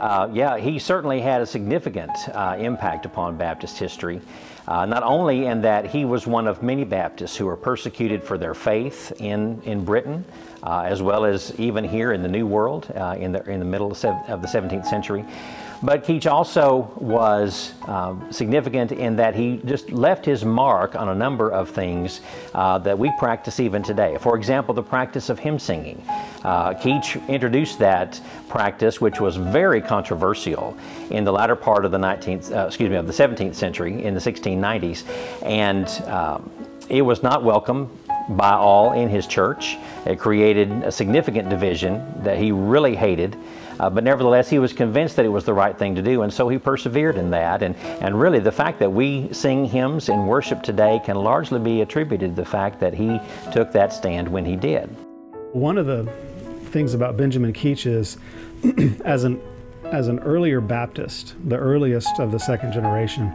Uh, yeah, he certainly had a significant uh, impact upon Baptist history. Uh, not only in that he was one of many Baptists who were persecuted for their faith in, in Britain, uh, as well as even here in the New World uh, in, the, in the middle of the 17th century. But Keach also was um, significant in that he just left his mark on a number of things uh, that we practice even today. For example, the practice of hymn singing. Uh, Keach introduced that practice, which was very controversial in the latter part of the 19th, uh, excuse me, of the 17th century, in the 1690s, and um, it was not welcome by all in his church. It created a significant division that he really hated. Uh, but nevertheless, he was convinced that it was the right thing to do, and so he persevered in that. And, and really, the fact that we sing hymns in worship today can largely be attributed to the fact that he took that stand when he did. One of the things about Benjamin Keach is, as an as an earlier Baptist, the earliest of the second generation,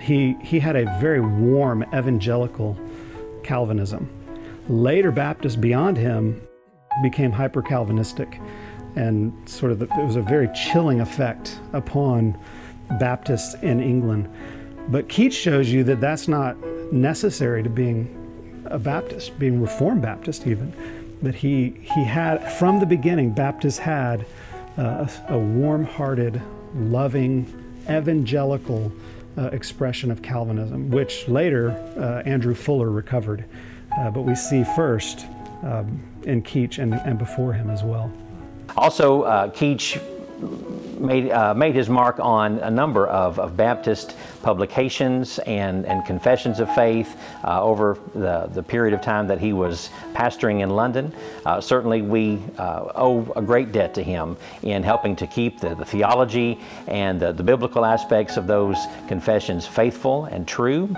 he he had a very warm evangelical Calvinism. Later Baptists beyond him became hyper Calvinistic and sort of the, it was a very chilling effect upon Baptists in England. But Keach shows you that that's not necessary to being a Baptist, being Reformed Baptist even. That he he had from the beginning, Baptists had uh, a, warm-hearted, loving, evangelical uh, expression of Calvinism, which later uh, Andrew Fuller recovered. Uh, but we see first um, in Keach and, and before him as well. Also, uh, Keach made, uh, made his mark on a number of, of Baptist publications and, and confessions of faith uh, over the, the period of time that he was pastoring in London. Uh, certainly, we uh, owe a great debt to him in helping to keep the, the theology and the, the biblical aspects of those confessions faithful and true.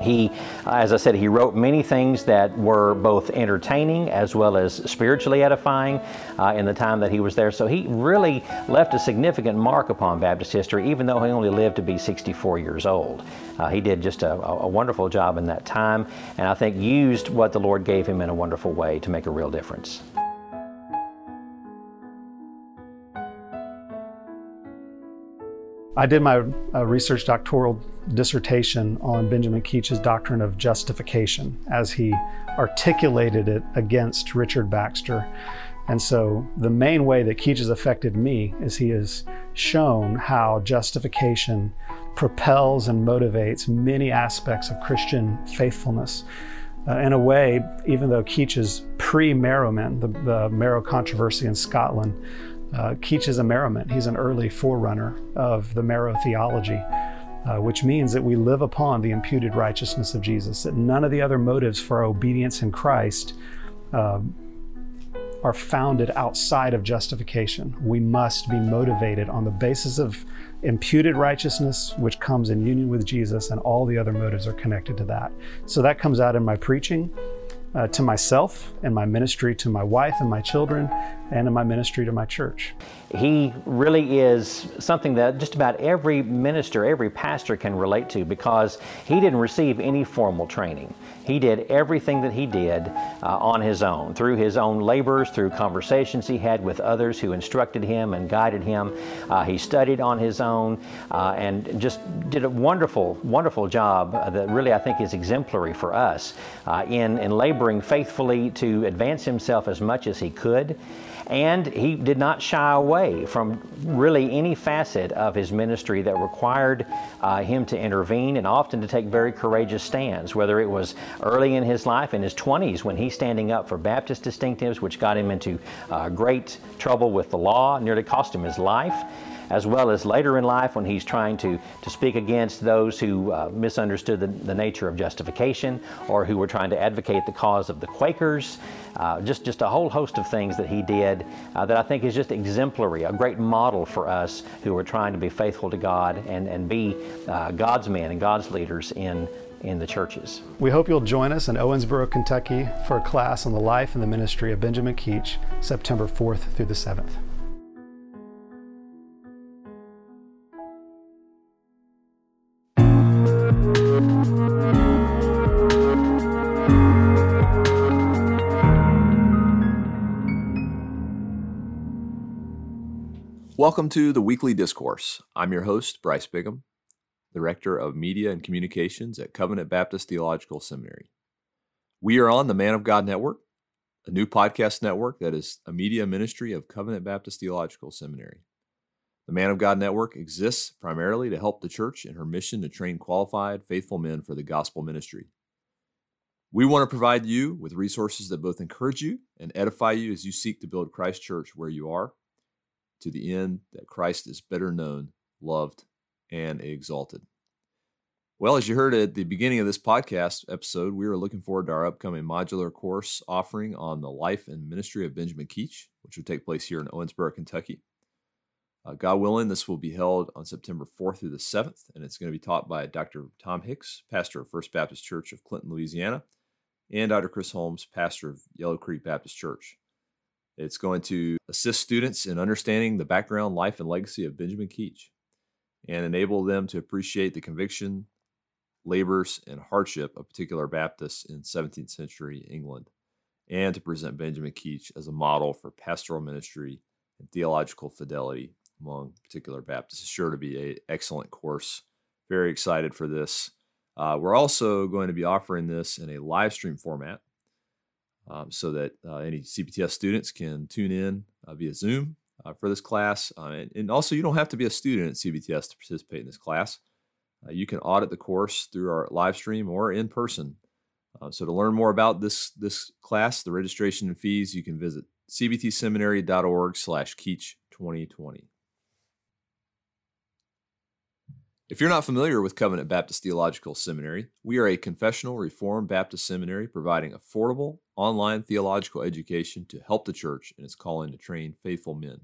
He, as I said, he wrote many things that were both entertaining as well as spiritually edifying uh, in the time that he was there. So he really left a significant mark upon Baptist history, even though he only lived to be 64 years old. Uh, he did just a, a wonderful job in that time, and I think used what the Lord gave him in a wonderful way to make a real difference. I did my uh, research doctoral dissertation on Benjamin Keach's doctrine of justification as he articulated it against Richard Baxter. And so the main way that Keach has affected me is he has shown how justification propels and motivates many aspects of Christian faithfulness. Uh, in a way, even though Keach is pre Marrowman, the, the Marrow controversy in Scotland, uh, Keach is a Marrowman. He's an early forerunner of the Marrow theology, uh, which means that we live upon the imputed righteousness of Jesus, that none of the other motives for our obedience in Christ uh, are founded outside of justification. We must be motivated on the basis of imputed righteousness, which comes in union with Jesus, and all the other motives are connected to that. So that comes out in my preaching uh, to myself and my ministry to my wife and my children and in my ministry to my church. He really is something that just about every minister, every pastor can relate to because he didn't receive any formal training. He did everything that he did uh, on his own, through his own labors, through conversations he had with others who instructed him and guided him. Uh, he studied on his own uh, and just did a wonderful, wonderful job that really I think is exemplary for us uh, in, in laboring faithfully to advance himself as much as he could. And he did not shy away from really any facet of his ministry that required uh, him to intervene and often to take very courageous stands, whether it was early in his life, in his 20s, when he's standing up for Baptist distinctives, which got him into uh, great trouble with the law, nearly cost him his life as well as later in life when he's trying to, to speak against those who uh, misunderstood the, the, nature of justification or who were trying to advocate the cause of the Quakers. Uh, just, just a whole host of things that he did uh, that I think is just exemplary, a great model for us who are trying to be faithful to God and, and be uh, God's men and God's leaders in in the churches. We hope you'll join us in Owensboro, Kentucky for a class on the life and the ministry of Benjamin Keach, September 4th through the 7th. Welcome to the weekly discourse. I'm your host, Bryce Bigham, Director of Media and Communications at Covenant Baptist Theological Seminary. We are on the Man of God Network, a new podcast network that is a media ministry of Covenant Baptist Theological Seminary. The Man of God Network exists primarily to help the church in her mission to train qualified, faithful men for the gospel ministry. We want to provide you with resources that both encourage you and edify you as you seek to build Christ Church where you are to the end that Christ is better known, loved, and exalted. Well, as you heard at the beginning of this podcast episode, we are looking forward to our upcoming modular course offering on the life and ministry of Benjamin Keach, which will take place here in Owensboro, Kentucky. Uh, God willing, this will be held on September 4th through the 7th, and it's going to be taught by Dr. Tom Hicks, pastor of First Baptist Church of Clinton, Louisiana, and Dr. Chris Holmes, pastor of Yellow Creek Baptist Church. It's going to assist students in understanding the background, life, and legacy of Benjamin Keach and enable them to appreciate the conviction, labors, and hardship of particular Baptists in 17th century England, and to present Benjamin Keach as a model for pastoral ministry and theological fidelity among particular Baptists. It's sure to be an excellent course. Very excited for this. Uh, we're also going to be offering this in a live stream format um, so that uh, any CBTS students can tune in uh, via Zoom uh, for this class. Uh, and, and, also, you don't have to be a student at CBTS to participate in this class. Uh, you can audit the course through our live stream or in person. Uh, so to learn more about this, this class, the registration and fees, you can visit cbtseminary.org slash Keach 2020. If you're not familiar with Covenant Baptist Theological Seminary, we are a confessional Reformed Baptist seminary providing affordable online theological education to help the church in its calling to train faithful men.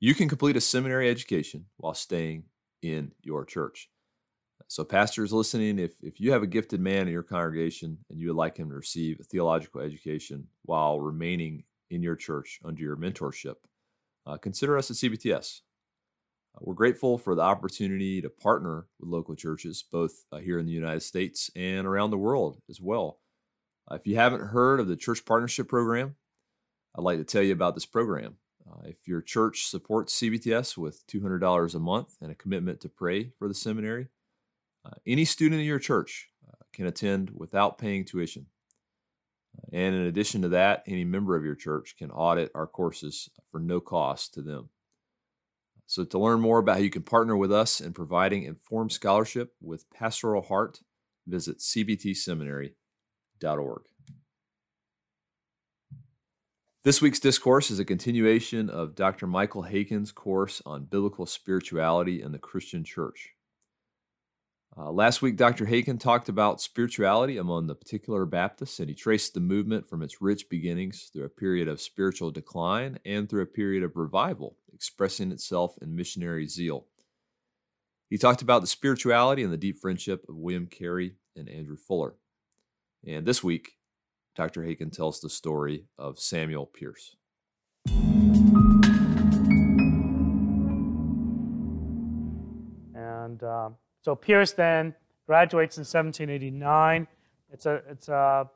You can complete a seminary education while staying in your church. So, pastors listening, if, if you have a gifted man in your congregation and you would like him to receive a theological education while remaining in your church under your mentorship, uh, consider us at CBTS. Uh, we're grateful for the opportunity to partner with local churches, both uh, here in the United States and around the world as well. Uh, if you haven't heard of the Church Partnership Program, I'd like to tell you about this program. Uh, if your church supports CBTS with $200 a month and a commitment to pray for the seminary, uh, any student in your church uh, can attend without paying tuition. And in addition to that, any member of your church can audit our courses for no cost to them. So, to learn more about how you can partner with us in providing informed scholarship with pastoral heart, visit cbtseminary.org. This week's discourse is a continuation of Dr. Michael Haykin's course on biblical spirituality in the Christian church. Uh, last week, Dr. Haken talked about spirituality among the particular Baptists, and he traced the movement from its rich beginnings through a period of spiritual decline and through a period of revival, expressing itself in missionary zeal. He talked about the spirituality and the deep friendship of William Carey and Andrew Fuller. And this week, Dr. Haykin tells the story of Samuel Pearce. And uh, so Pearce then graduates in 1789. It's a it's a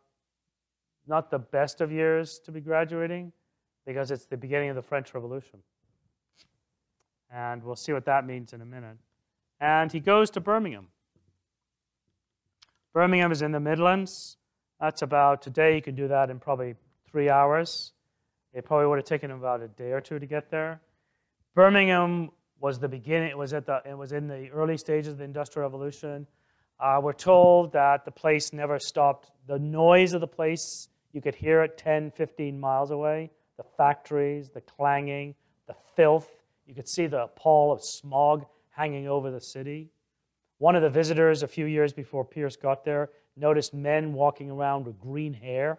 not the best of years to be graduating because it's the beginning of the French Revolution. And we'll see what that means in a minute. And he goes to Birmingham. Birmingham is in the Midlands. That's about today. You can do that in probably three hours. It probably would have taken him about a day or two to get there. Birmingham was the beginning. It was at the. It was in the early stages of the Industrial Revolution. Uh, we're told that the place never stopped. The noise of the place, you could hear it 10, 15 miles away. The factories, the clanging, the filth. You could see the pall of smog hanging over the city. One of the visitors, a few years before Pearce got there, noticed men walking around with green hair.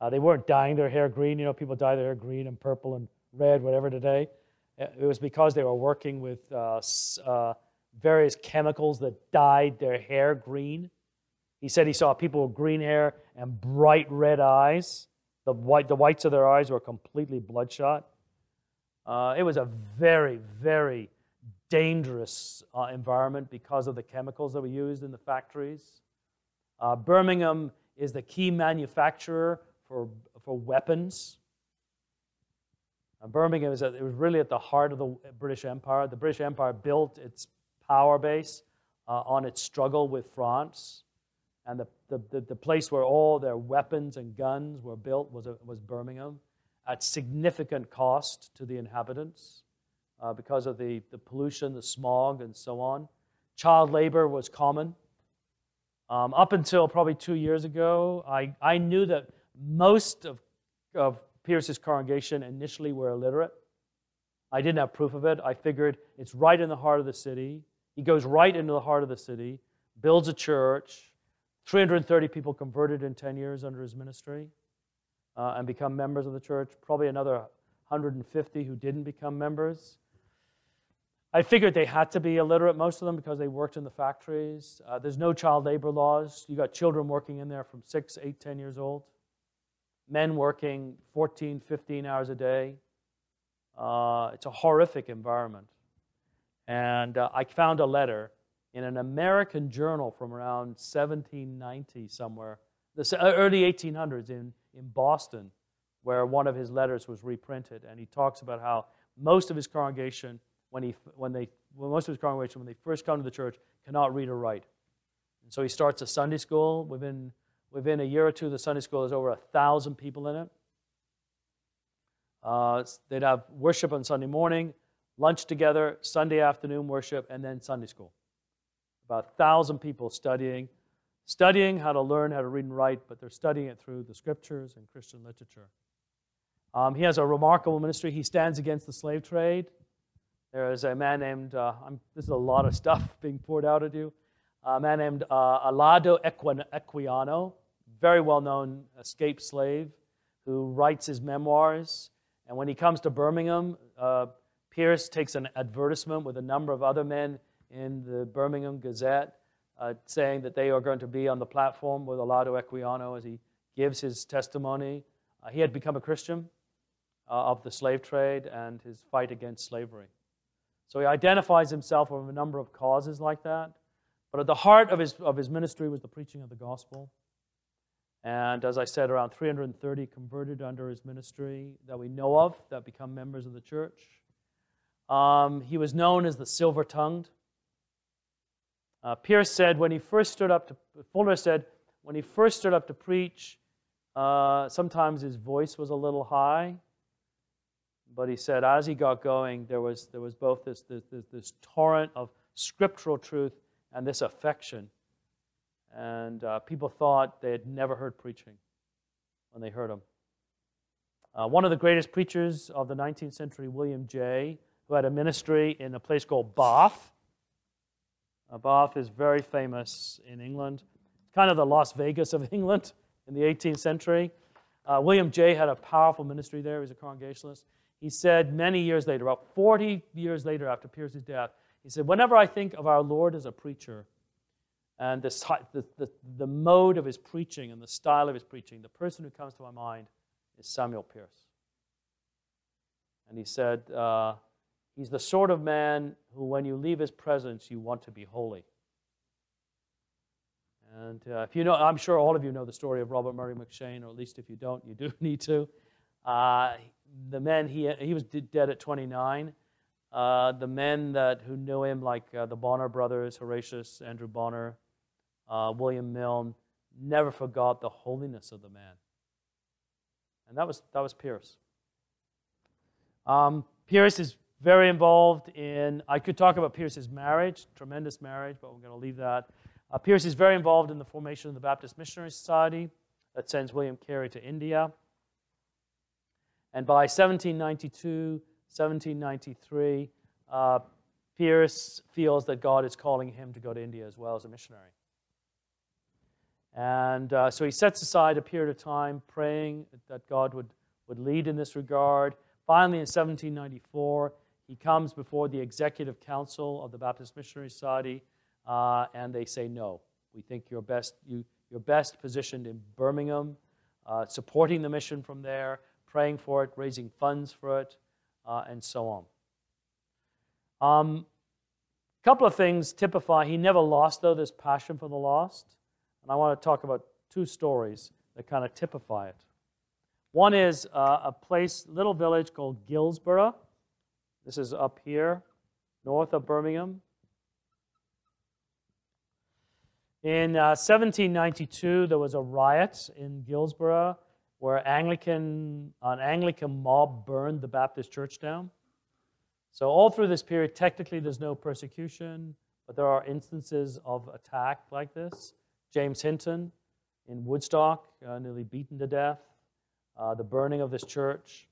Uh, they weren't dyeing their hair green. You know, people dye their hair green and purple and red, whatever today. It was because they were working with uh, uh, various chemicals that dyed their hair green. He said he saw people with green hair and bright red eyes. The, white, the whites of their eyes were completely bloodshot. Uh, it was a very, very dangerous uh, environment because of the chemicals that were used in the factories. Uh, Birmingham is the key manufacturer for, for weapons. And Birmingham is it was really at the heart of the British Empire. The British Empire built its power base uh, on its struggle with France. And the, the, the, the, place where all their weapons and guns were built was, a, was Birmingham at significant cost to the inhabitants uh, because of the, the pollution, the smog, and so on. Child labor was common. Um, up until probably two years ago, I, I knew that most of, of Pearce's congregation initially were illiterate. I didn't have proof of it. I figured it's right in the heart of the city. He goes right into the heart of the city, builds a church. 330 people converted in 10 years under his ministry uh, and become members of the church. Probably another 150 who didn't become members. I figured they had to be illiterate, most of them, because they worked in the factories. Uh, there's no child labor laws. You got children working in there from 6, 8, 10 years old. Men working 14, 15 hours a day. Uh, it's a horrific environment. And uh, I found a letter in an American journal from around 1790 somewhere, the early 1800s in, in Boston, where one of his letters was reprinted. And he talks about how most of his congregation when, he, when they, when most of his congregation, when they first come to the church, cannot read or write. And so he starts a Sunday school. Within, within a year or two, the Sunday school has over a thousand people in it. Uh, they'd have worship on Sunday morning, lunch together, Sunday afternoon worship, and then Sunday school. About a thousand people studying, studying how to learn how to read and write, but they're studying it through the scriptures and Christian literature. Um, he has a remarkable ministry. He stands against the slave trade. There is a man named, uh, this is a lot of stuff being poured out at you, a man named uh, Olaudah Equiano, very well known escaped slave, who writes his memoirs. And when he comes to Birmingham, uh, Pearce takes an advertisement with a number of other men in the Birmingham Gazette uh, saying that they are going to be on the platform with Olaudah Equiano as he gives his testimony. Uh, he had become a Christian uh, of the slave trade and his fight against slavery. So he identifies himself with a number of causes like that. But at the heart of his, of his ministry was the preaching of the gospel. And as I said, around 330 converted under his ministry that we know of that become members of the church. Um, he was known as the silver tongued. Uh, Pearce said when he first stood up to, Fuller said, when he first stood up to preach, uh, sometimes his voice was a little high. But he said, as he got going, there was, there was both this, this, this torrent of scriptural truth and this affection. And uh, people thought they had never heard preaching when they heard him. Uh, one of the greatest preachers of the 19th century, William Jay, who had a ministry in a place called Bath. Uh, Bath is very famous in England. Kind of the Las Vegas of England in the 18th century. Uh, William Jay had a powerful ministry there. He was a Congregationalist. He said many years later, about 40 years later after Pearce's death, he said, Whenever I think of our Lord as a preacher and this, the, the, the mode of his preaching and the style of his preaching, the person who comes to my mind is Samuel Pearce. And he said, uh, He's the sort of man who, when you leave his presence, you want to be holy. And uh, if you know, I'm sure all of you know the story of Robert Murray M'Cheyne, or at least if you don't, you do need to. Uh, the men, he, he was dead at 29. Uh, the men that who knew him, like uh, the Bonar brothers, Horatius, Andrew Bonar, uh, William Milne, never forgot the holiness of the man. And that was, that was Pearce. Um, Pearce is very involved in, I could talk about Pearce's marriage, tremendous marriage, but we're going to leave that. Uh, Pearce is very involved in the formation of the Baptist Missionary Society that sends William Carey to India. And by 1792, 1793, uh, Pearce feels that God is calling him to go to India as well as a missionary. And uh, so he sets aside a period of time praying that God would, would lead in this regard. Finally, in 1794, he comes before the Executive Council of the Baptist Missionary Society, uh, and they say, No, we think you're best, you, you're best positioned in Birmingham, uh, supporting the mission from there, praying for it, raising funds for it, uh, and so on. A um, couple of things typify, he never lost, though, this passion for the lost. And I want to talk about two stories that kind of typify it. One is uh, a place, little village called Guilsborough. This is up here, north of Birmingham. In uh, 1792, there was a riot in Guilsborough where Anglican, an Anglican mob burned the Baptist church down. So all through this period, technically there's no persecution, but there are instances of attack like this. James Hinton in Woodstock, uh, nearly beaten to death. Uh, the burning of this church.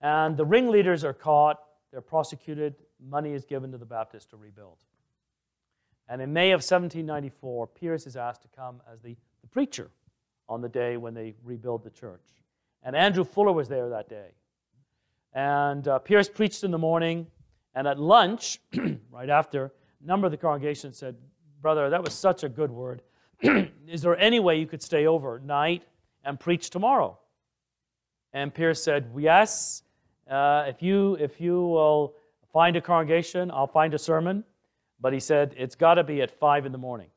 And the ringleaders are caught, they're prosecuted, money is given to the Baptists to rebuild. And in May of 1794, Pearce is asked to come as the, the preacher on the day when they rebuild the church. And Andrew Fuller was there that day. And uh, Pearce preached in the morning, and at lunch, right after, a number of the congregation said, Brother, that was such a good word. Is there any way you could stay overnight and preach tomorrow? And Pearce said, Yes, uh, if, you, if you will find a congregation, I'll find a sermon. But he said, It's got to be at 5 in the morning.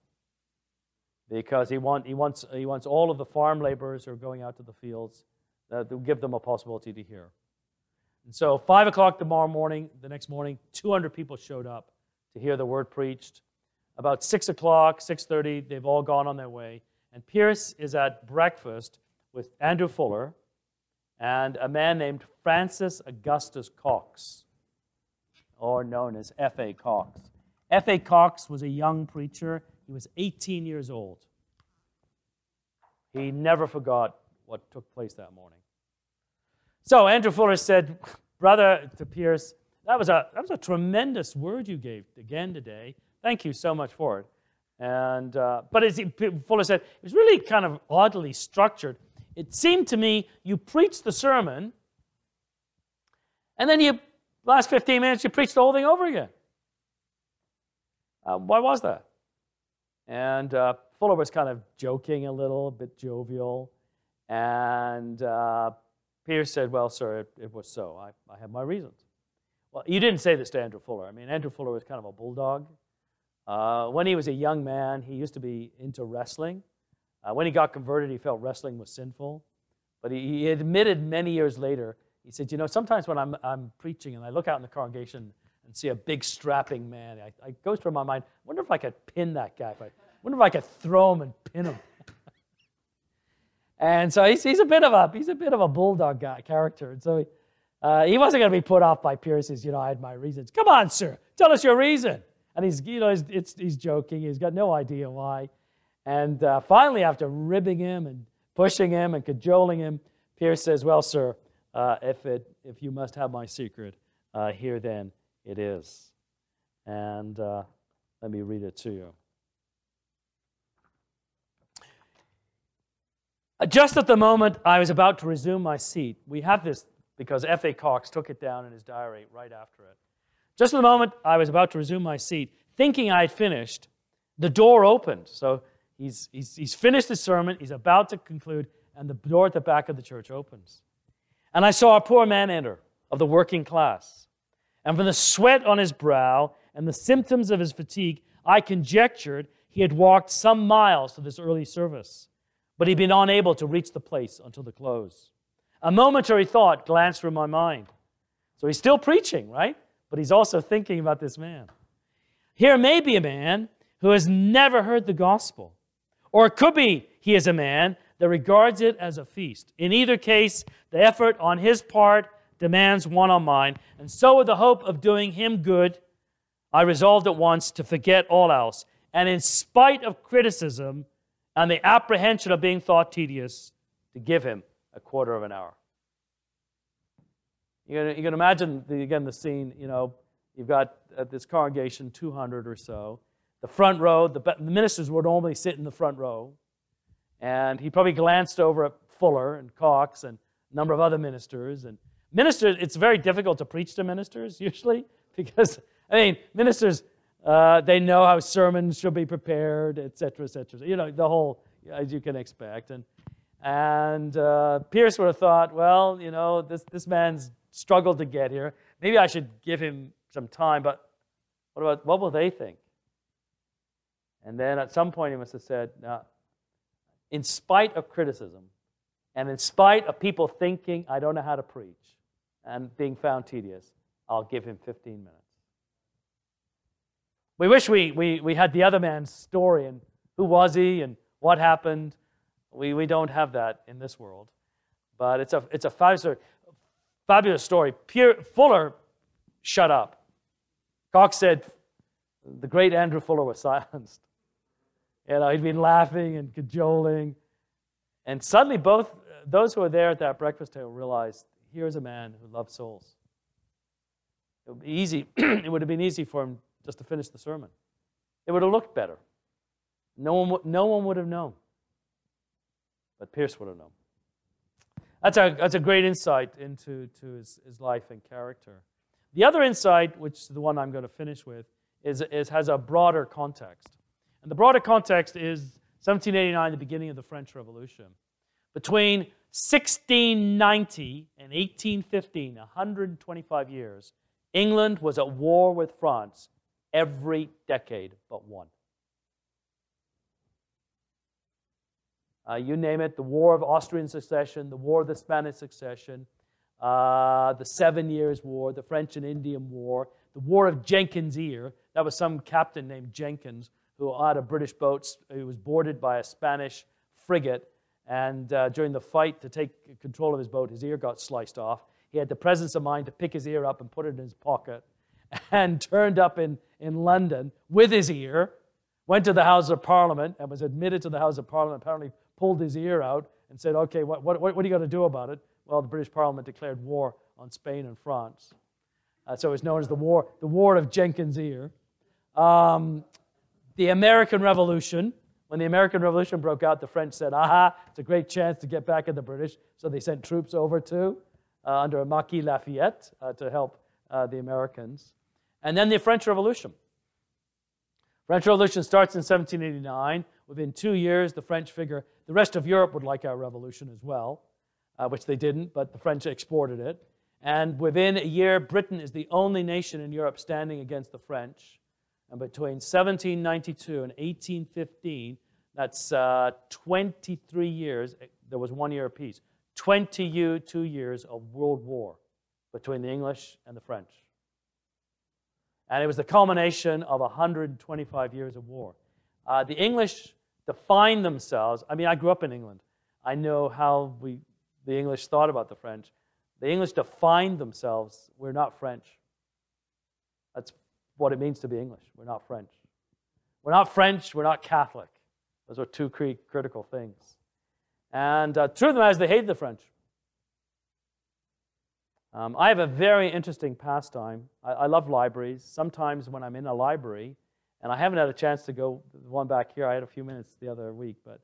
Because he, want, he, wants, he wants all of the farm laborers who are going out to the fields uh, to give them a possibility to hear. And so, 5 o'clock tomorrow morning, the next morning, 200 people showed up to hear the word preached. About 6 o'clock, 6.30, they've all gone on their way. And Pearce is at breakfast with Andrew Fuller, and a man named Francis Augustus Cox, or known as F.A. Cox. F.A. Cox was a young preacher. He was 18 years old. He never forgot what took place that morning. So Andrew Fuller said, Brother to Pearce, that was, a, that was a tremendous word you gave again today. Thank you so much for it. And, uh, but as he, Fuller said, it was really kind of oddly structured. It seemed to me you preached the sermon, and then you, last 15 minutes, you preached the whole thing over again. Uh, why was that? And uh, Fuller was kind of joking a little, a bit jovial. And uh, Pearce said, Well, sir, it, it was so. I, I have my reasons. Well, you didn't say this to Andrew Fuller. I mean, Andrew Fuller was kind of a bulldog. Uh, when he was a young man, he used to be into wrestling. Uh, when he got converted, he felt wrestling was sinful. But he, he, admitted many years later, he said, You know, sometimes when I'm, I'm preaching and I look out in the congregation and see a big strapping man, I, I goes through my mind, I wonder if I could pin that guy. I wonder if I could throw him and pin him. and so he's, he's, a bit of a, he's a bit of a bulldog guy, character. And so he, uh, he wasn't going to be put off by Pearce's, you know, I had my reasons. Come on, sir, tell us your reason. And he's, you know, he's, he's joking. He's got no idea why. And uh, finally, after ribbing him and pushing him and cajoling him, Pearce says, Well, sir, uh, if, it, if you must have my secret, uh, here then it is. And uh, let me read it to you. Just at the moment I was about to resume my seat, we have this because F.A. Cox took it down in his diary right after it. Just at the moment I was about to resume my seat, thinking I had finished, the door opened. So He's, he's, he's finished his sermon, he's about to conclude, and the door at the back of the church opens. And I saw a poor man enter of the working class. And from the sweat on his brow and the symptoms of his fatigue, I conjectured he had walked some miles to this early service, but he'd been unable to reach the place until the close. A momentary thought glanced through my mind. So he's still preaching, right? But he's also thinking about this man. Here may be a man who has never heard the gospel or it could be he is a man that regards it as a feast. In either case, the effort on his part demands one on mine. And so, with the hope of doing him good, I resolved at once to forget all else. And in spite of criticism and the apprehension of being thought tedious, to give him a quarter of an hour. You can, you can imagine, the, again, the scene, you know, you've got at this congregation 200 or so the front row. The, the ministers would normally sit in the front row. And he probably glanced over at Fuller and Cox and a number of other ministers. And ministers, it's very difficult to preach to ministers usually because, I mean, ministers, uh, they know how sermons should be prepared, et cetera, et cetera. You know, the whole, as you can expect. And, and uh, Pearce would have thought, well, you know, this, this man's struggled to get here. Maybe I should give him some time, but what about, what will they think? And then at some point, he must have said, in spite of criticism And in spite of people thinking I don't know how to preach and being found tedious, I'll give him 15 minutes. We wish we, we, we had the other man's story and who was he and what happened. We, we don't have that in this world. But it's a, it's a fabulous, fabulous story. Pierre, Fuller shut up. Cox said the great Andrew Fuller was silenced. You know, he'd been laughing and cajoling. And suddenly, both those who were there at that breakfast table realized here's a man who loved souls. It would be easy. it would have been easy for him just to finish the sermon. It would have looked better. No one, no one would have known. But Pearce would have known. That's a, that's a great insight into to his, his life and character. The other insight, which is the one I'm going to finish with, is, is, has a broader context. And the broader context is 1789, the beginning of the French Revolution. Between 1690 and 1815, 125 years, England was at war with France every decade but one. Uh, you name it, the War of Austrian Succession, the War of the Spanish Succession, uh, the Seven Years' War, the French and Indian War, the War of Jenkins' Ear. That was some captain named Jenkins who had a British boat who was boarded by a Spanish frigate. And uh, during the fight to take control of his boat, his ear got sliced off. He had the presence of mind to pick his ear up and put it in his pocket and turned up in, in London with his ear, went to the House of Parliament and was admitted to the House of Parliament, apparently pulled his ear out and said, Okay, what, what, what are you going to do about it? Well, the British Parliament declared war on Spain and France. Uh, so it's known as the War, the war of Jenkins' Ear. Um, the American Revolution, when the American Revolution broke out, the French said, aha, it's a great chance to get back at the British. So they sent troops over to, uh, under Marquis Lafayette, uh, to help uh, the Americans. And then the French Revolution. French Revolution starts in 1789. Within two years, the French figure the rest of Europe would like our revolution as well, uh, which they didn't, but the French exported it. And within a year, Britain is the only nation in Europe standing against the French. And between 1792 and 1815, that's uh, 23 years, there was one year of peace, 22 years of world war between the English and the French. And it was the culmination of 125 years of war. Uh, the English defined themselves. I mean, I grew up in England. I know how we, the English thought about the French. The English defined themselves. We're not French. That's what it means to be English. We're not French. We're not French. We're not Catholic. Those are two critical things. And uh, truth of the matter is, they hated the French. Um, I have a very interesting pastime. I, I, love libraries. Sometimes when I'm in a library, and I haven't had a chance to go one back here, I had a few minutes the other week, but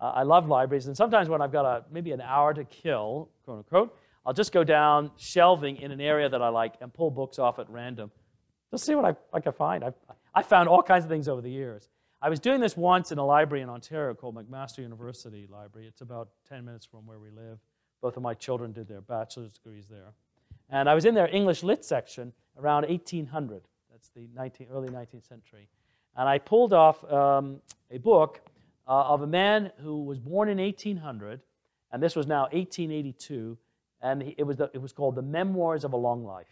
uh, I love libraries. And sometimes when I've got a, maybe an hour to kill, quote unquote, I'll just go down shelving in an area that I like and pull books off at random. Just see what I, I can find. I've, I found all kinds of things over the years. I was doing this once in a library in Ontario called McMaster University Library. It's about 10 minutes from where we live. Both of my children did their bachelor's degrees there. And I was in their English Lit section around 1800. That's the 19, early 19th century. And I pulled off um, a book uh, of a man who was born in 1800, and this was now 1882, and it, was the, it was called The Memoirs of a Long Life.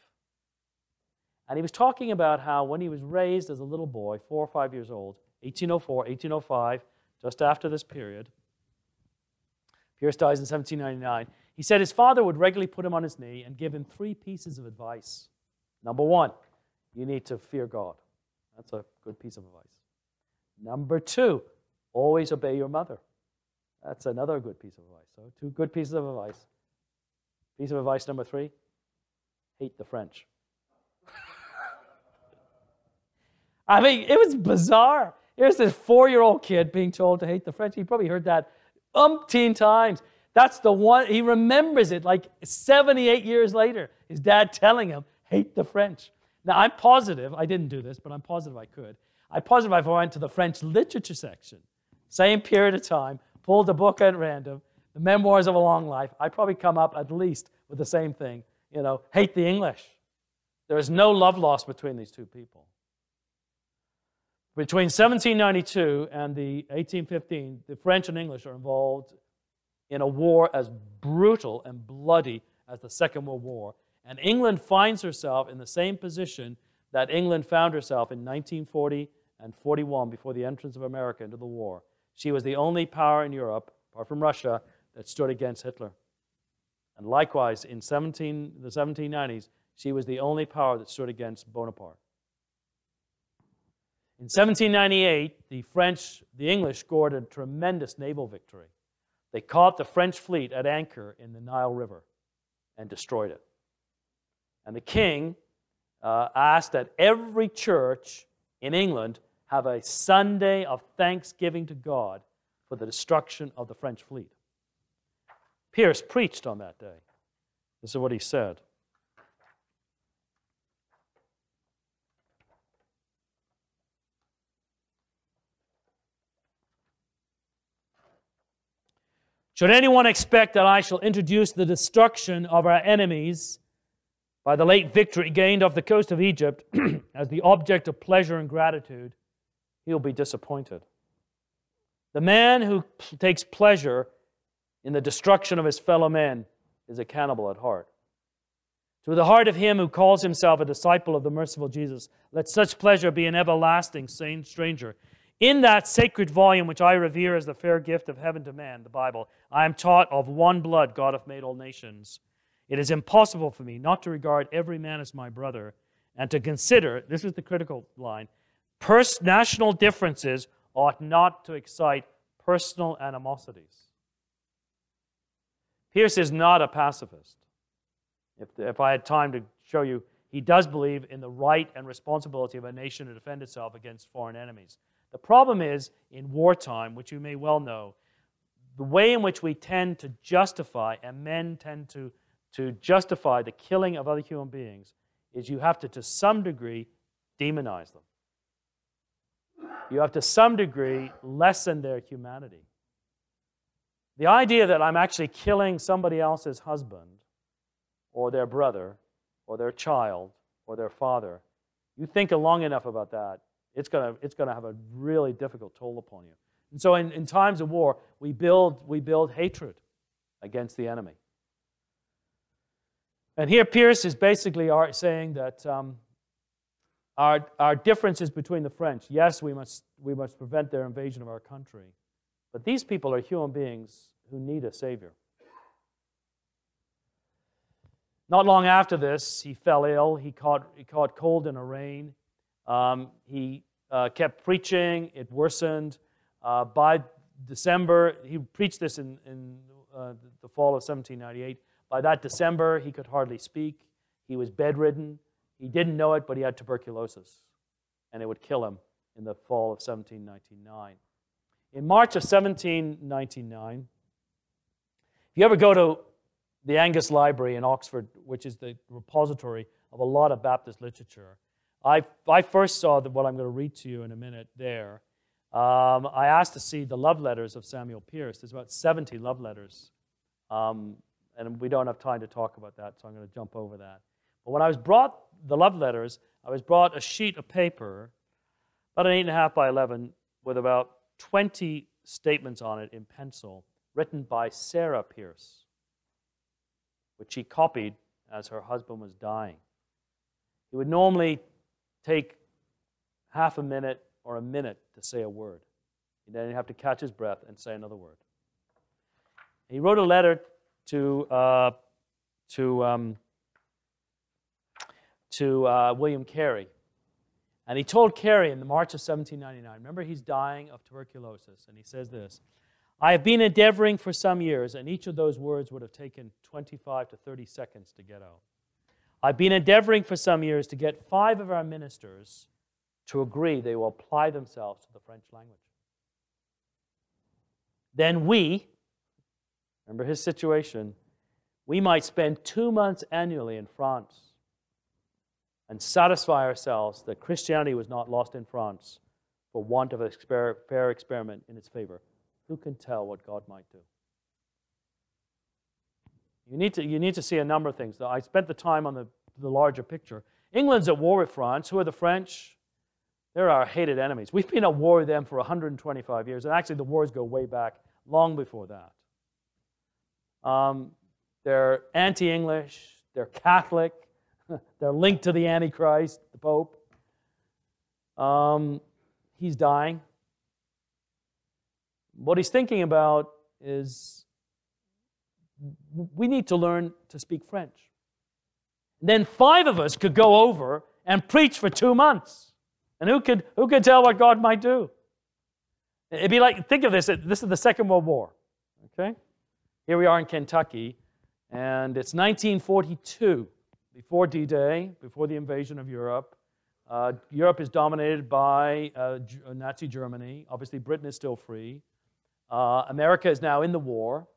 And he was talking about how when he was raised as a little boy, four or five years old, 1804, 1805, just after this period, Pearce dies in 1799, he said his father would regularly put him on his knee and give him three pieces of advice. Number one, you need to fear God. That's a good piece of advice. Number two, always obey your mother. That's another good piece of advice. So, two good pieces of advice. Piece of advice number three hate the French. I mean, it was bizarre. Here's this four year old kid being told to hate the French. He probably heard that umpteen times. That's the one, he remembers it like 78 years later. His dad telling him, hate the French. Now, I'm positive, I didn't do this, but I'm positive I could. I'm positive if I went to the French literature section, same period of time, pulled a book at random, the memoirs of a long life, I'd probably come up at least with the same thing, you know, hate the English. There is no love lost between these two people. Between 1792 and the 1815, the French and English are involved in a war as brutal and bloody as the Second World War. And England finds herself in the same position that England found herself in 1940 and 41 before the entrance of America into the war. She was the only power in Europe, apart from Russia, that stood against Hitler. And likewise, in 17, the 1790s, she was the only power that stood against Bonaparte. In 1798, the French, the English scored a tremendous naval victory. They caught the French fleet at anchor in the Nile River and destroyed it. And the king uh, asked that every church in England have a Sunday of thanksgiving to God for the destruction of the French fleet. Pearce preached on that day. This is what he said. Should anyone expect that I shall introduce the destruction of our enemies by the late victory gained off the coast of Egypt as the object of pleasure and gratitude, he'll be disappointed. The man who takes pleasure in the destruction of his fellow men is a cannibal at heart. To the heart of him who calls himself a disciple of the merciful Jesus, let such pleasure be an everlasting stranger. In that sacred volume, which I revere as the fair gift of heaven to man, the Bible, I am taught of one blood God hath made all nations. It is impossible for me not to regard every man as my brother and to consider, this is the critical line, pers- national differences ought not to excite personal animosities. Pearce is not a pacifist. If, if I had time to show you, he does believe in the right and responsibility of a nation to defend itself against foreign enemies. The problem is, in wartime, which you may well know, the way in which we tend to justify, and men tend to, to justify the killing of other human beings, is you have to, to some degree, demonize them. You have to some degree lessen their humanity. The idea that I'm actually killing somebody else's husband or their brother or their child or their father, you think long enough about that, it's going to it's to have a really difficult toll upon you. And so in, in times of war, we build, we build hatred against the enemy. And here Pearce is basically saying that um, our, our differences between the French, yes, we must, we must prevent their invasion of our country, but these people are human beings who need a Savior. Not long after this, he fell ill. He caught, he caught cold in a rain. Um, he uh, kept preaching, it worsened. Uh, by December, he preached this in, in uh, the fall of 1798. By that December, he could hardly speak. He was bedridden. He didn't know it, but he had tuberculosis, and it would kill him in the fall of 1799. In March of 1799, if you ever go to the Angus Library in Oxford, which is the repository of a lot of Baptist literature, I, I first saw the, what I'm going to read to you in a minute there. Um, I asked to see the love letters of Samuel Pearce. There's about 70 love letters. Um, and we don't have time to talk about that, so I'm going to jump over that. But when I was brought the love letters, I was brought a sheet of paper, about an 8.5 by 11, with about 20 statements on it in pencil written by Sarah Pearce, which she copied as her husband was dying. He would normally take half a minute or a minute to say a word. Then he'd have to catch his breath and say another word. He wrote a letter to, uh, to, um, to uh, William Carey. And he told Carey in the March of 1799, remember he's dying of tuberculosis, and he says this I have been endeavoring for some years, and each of those words would have taken 25 to 30 seconds to get out. I've been endeavoring for some years to get five of our ministers to agree they will apply themselves to the French language. Then we, remember his situation, we might spend two months annually in France and satisfy ourselves that Christianity was not lost in France for want of a fair experiment in its favor. Who can tell what God might do? You need to, you need to see a number of things. I spent the time on the, the larger picture. England's at war with France. Who are the French? They're our hated enemies. We've been at war with them for 125 years, and actually the wars go way back long before that. Um, they're anti English, they're Catholic, they're linked to the Antichrist, the Pope. Um, he's dying. What he's thinking about is we need to learn to speak French. Then five of us could go over and preach for two months. And who could, who could tell what God might do? It'd be like, think of this, this is the Second World War, okay? Here we are in Kentucky, and it's 1942, before D Day, before the invasion of Europe. Uh, Europe is dominated by uh, uh, Nazi Germany. Obviously, Britain is still free. Uh, America is now in the war.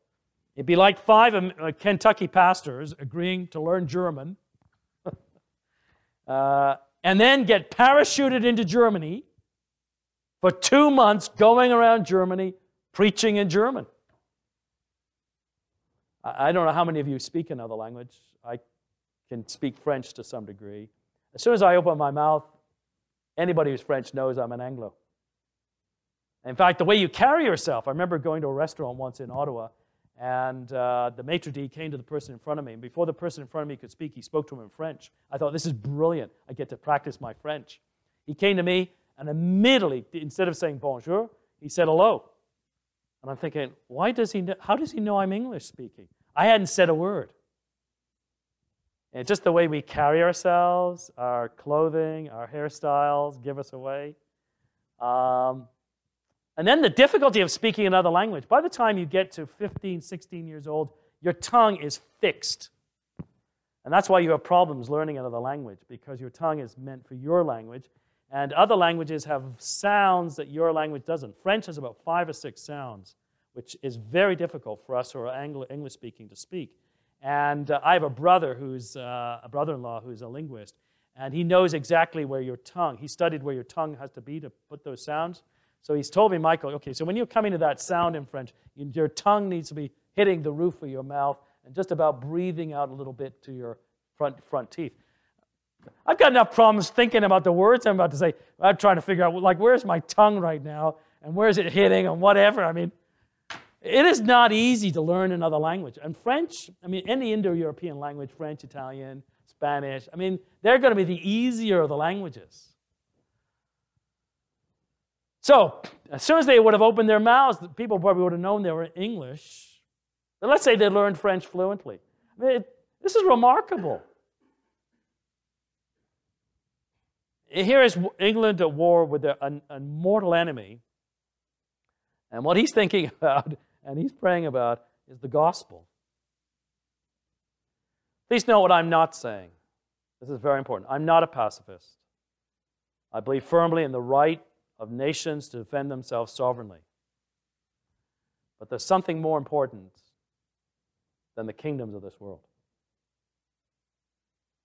It'd be like five uh, Kentucky pastors agreeing to learn German uh, and then get parachuted into Germany for two months going around Germany preaching in German. I don't know how many of you speak another language. I can speak French to some degree. As soon as I open my mouth, anybody who's French knows I'm an Anglo. In fact, the way you carry yourself, I remember going to a restaurant once in Ottawa, and uh, the maitre d' came to the person in front of me. And before the person in front of me could speak, he spoke to him in French. I thought, this is brilliant. I get to practice my French. He came to me, and immediately, instead of saying bonjour, he said hello. And I'm thinking, why does he know, how does he know I'm English speaking? I hadn't said a word. And just the way we carry ourselves, our clothing, our hairstyles give us away. Um, and then the difficulty of speaking another language. By the time you get to 15, 16 years old, your tongue is fixed. And that's why you have problems learning another language, because your tongue is meant for your language. And other languages have sounds that your language doesn't. French has about five or six sounds, which is very difficult for us who are English speaking to speak. And uh, I have a brother who's uh, a brother in law who's a linguist, and he knows exactly where your tongue, he studied where your tongue has to be to put those sounds. So he's told me, Michael, okay, so when you're coming to that sound in French, your tongue needs to be hitting the roof of your mouth and just about breathing out a little bit to your front, front teeth. I've got enough problems thinking about the words I'm about to say. I'm trying to figure out, like, where's my tongue right now? And where's it hitting and whatever. I mean, it is not easy to learn another language. And French, I mean, any Indo European language, French, Italian, Spanish, I mean, they're going to be the easier of the languages. So, as soon as they would have opened their mouths, people probably would have known they were English. But let's say they learned French fluently. I mean, it, this is remarkable. Here is England at war with a mortal enemy. And what he's thinking about and he's praying about is the gospel. Please know what I'm not saying. This is very important. I'm not a pacifist. I believe firmly in the right of nations to defend themselves sovereignly. But there's something more important than the kingdoms of this world.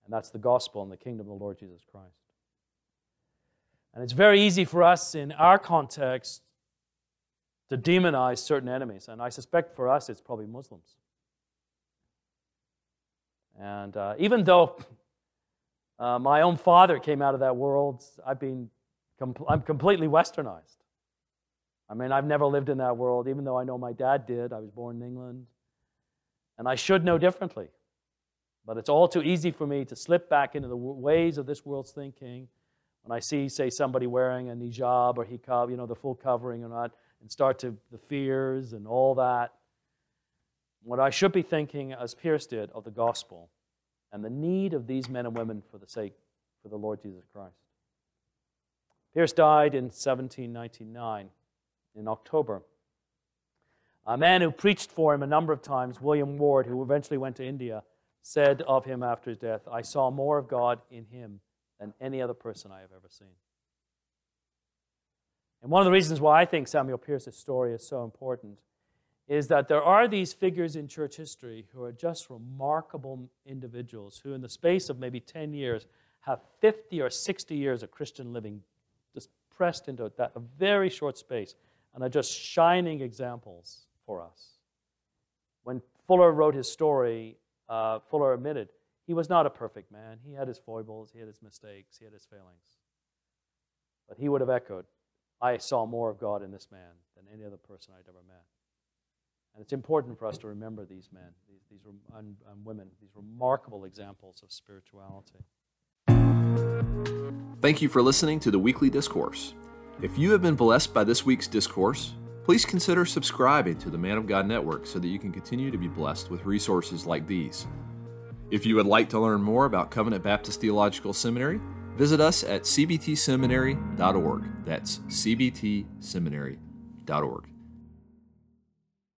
And that's the gospel and the kingdom of the Lord Jesus Christ. And it's very easy for us in our context to demonize certain enemies. And I suspect for us it's probably Muslims. And uh, even though uh, my own father came out of that world, I've been I'm completely westernized. I mean, I've never lived in that world, even though I know my dad did. I was born in England. And I should know differently. But it's all too easy for me to slip back into the ways of this world's thinking when I see, say, somebody wearing a hijab or hijab, you know, the full covering or not, and start to the fears and all that. What I should be thinking, as Pearce did, of the gospel and the need of these men and women for the sake for the Lord Jesus Christ. Pearce died in 1799 in October. A man who preached for him a number of times, William Ward, who eventually went to India, said of him after his death, I saw more of God in him than any other person I have ever seen. And one of the reasons why I think Samuel Pearce's story is so important is that there are these figures in church history who are just remarkable individuals who, in the space of maybe 10 years, have 50 or 60 years of Christian living just pressed into that, a very short space, and are just shining examples for us. When Fuller wrote his story, uh, Fuller admitted he was not a perfect man. He had his foibles, he had his mistakes, he had his failings. But he would have echoed, I saw more of God in this man than any other person I'd ever met. And it's important for us to remember these men, these, these and, and women, these remarkable examples of spirituality. Thank you for listening to the weekly discourse. If you have been blessed by this week's discourse, please consider subscribing to the Man of God Network so that you can continue to be blessed with resources like these. If you would like to learn more about Covenant Baptist Theological Seminary, visit us at cbtseminary.org. That's cbtseminary.org.